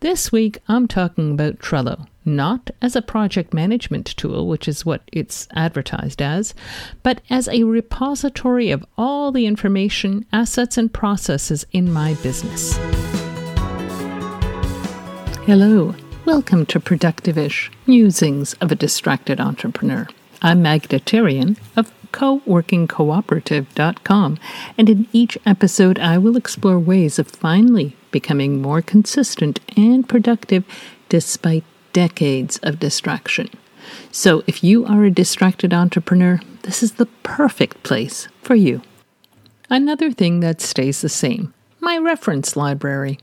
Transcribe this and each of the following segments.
This week, I'm talking about Trello, not as a project management tool, which is what it's advertised as, but as a repository of all the information, assets, and processes in my business. Hello, welcome to Productive-ish Musings of a Distracted Entrepreneur. I'm Magda Therrien of coworkingcooperative.com, and in each episode, I will explore ways of finally becoming more consistent and productive despite decades of distraction. So, if you are a distracted entrepreneur, this is the perfect place for you. Another thing that stays the same my reference library.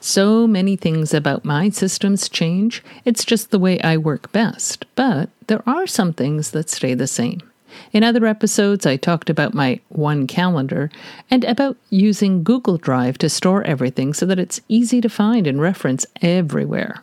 So many things about my systems change, it's just the way I work best, but there are some things that stay the same. In other episodes, I talked about my One Calendar and about using Google Drive to store everything so that it's easy to find and reference everywhere.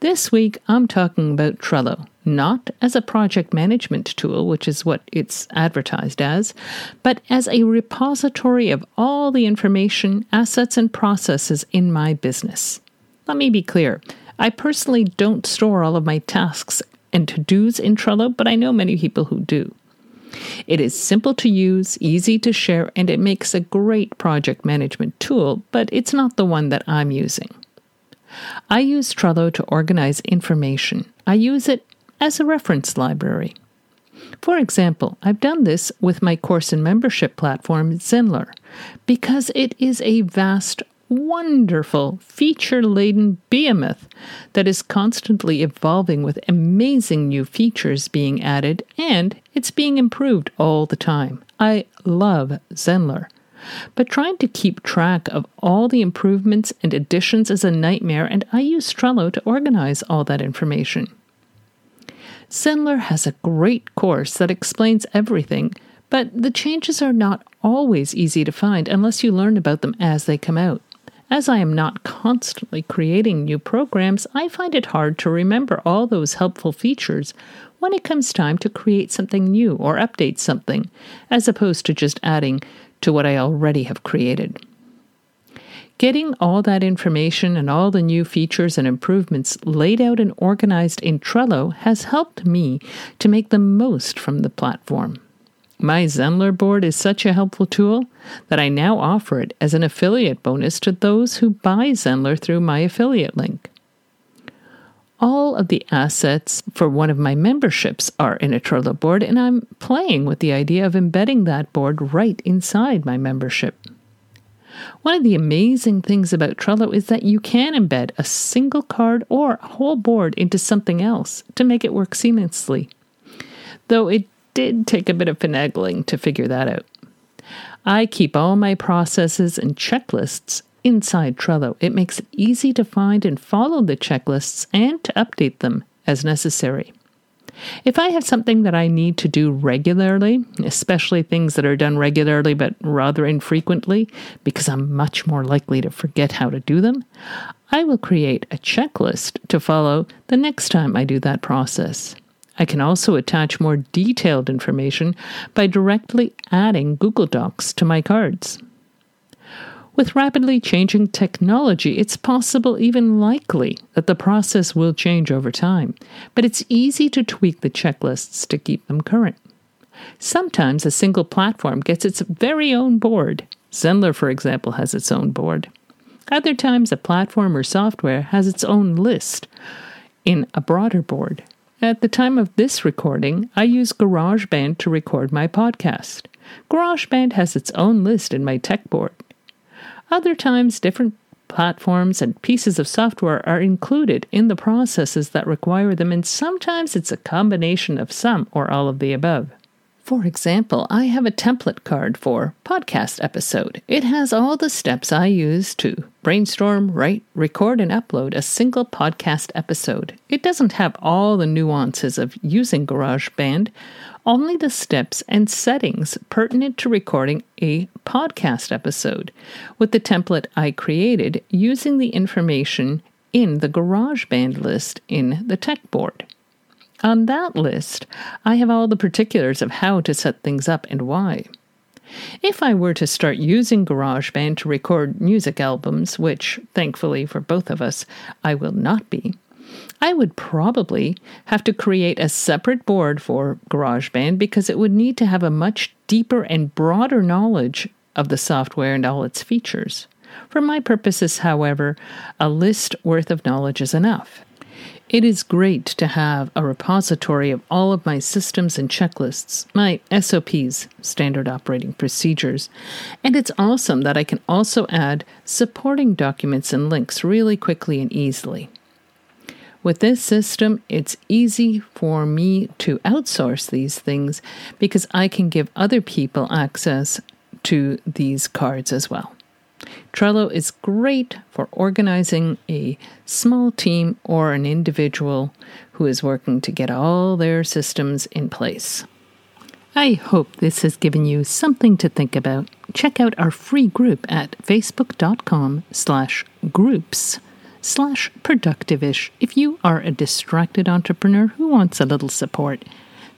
This week, I'm talking about Trello, not as a project management tool, which is what it's advertised as, but as a repository of all the information, assets, and processes in my business. Let me be clear I personally don't store all of my tasks and to dos in Trello, but I know many people who do. It is simple to use, easy to share, and it makes a great project management tool, but it's not the one that I'm using. I use Trello to organize information. I use it as a reference library. For example, I've done this with my course and membership platform, Zenler, because it is a vast wonderful, feature laden behemoth that is constantly evolving with amazing new features being added and it's being improved all the time. I love Zenler. But trying to keep track of all the improvements and additions is a nightmare, and I use Trello to organize all that information. Zenler has a great course that explains everything, but the changes are not always easy to find unless you learn about them as they come out. As I am not constantly creating new programs, I find it hard to remember all those helpful features when it comes time to create something new or update something, as opposed to just adding to what I already have created. Getting all that information and all the new features and improvements laid out and organized in Trello has helped me to make the most from the platform. My Zenler board is such a helpful tool that I now offer it as an affiliate bonus to those who buy Zenler through my affiliate link. All of the assets for one of my memberships are in a Trello board, and I'm playing with the idea of embedding that board right inside my membership. One of the amazing things about Trello is that you can embed a single card or a whole board into something else to make it work seamlessly. Though it did take a bit of finagling to figure that out. I keep all my processes and checklists inside Trello. It makes it easy to find and follow the checklists and to update them as necessary. If I have something that I need to do regularly, especially things that are done regularly but rather infrequently, because I'm much more likely to forget how to do them, I will create a checklist to follow the next time I do that process. I can also attach more detailed information by directly adding Google Docs to my cards. With rapidly changing technology, it's possible, even likely, that the process will change over time, but it's easy to tweak the checklists to keep them current. Sometimes a single platform gets its very own board. Zenler, for example, has its own board. Other times, a platform or software has its own list in a broader board. At the time of this recording, I use GarageBand to record my podcast. GarageBand has its own list in my tech board. Other times, different platforms and pieces of software are included in the processes that require them, and sometimes it's a combination of some or all of the above. For example, I have a template card for podcast episode. It has all the steps I use to brainstorm, write, record, and upload a single podcast episode. It doesn't have all the nuances of using GarageBand, only the steps and settings pertinent to recording a podcast episode with the template I created using the information in the GarageBand list in the tech board. On that list, I have all the particulars of how to set things up and why. If I were to start using GarageBand to record music albums, which, thankfully for both of us, I will not be, I would probably have to create a separate board for GarageBand because it would need to have a much deeper and broader knowledge of the software and all its features. For my purposes, however, a list worth of knowledge is enough. It is great to have a repository of all of my systems and checklists, my SOPs, standard operating procedures, and it's awesome that I can also add supporting documents and links really quickly and easily. With this system, it's easy for me to outsource these things because I can give other people access to these cards as well. Trello is great for organizing a small team or an individual who is working to get all their systems in place. I hope this has given you something to think about. Check out our free group at facebook.com slash groups slash productivish if you are a distracted entrepreneur who wants a little support.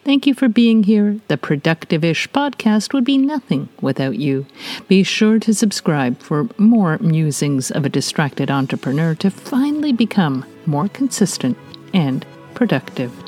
Thank you for being here. The Productive Ish podcast would be nothing without you. Be sure to subscribe for more musings of a distracted entrepreneur to finally become more consistent and productive.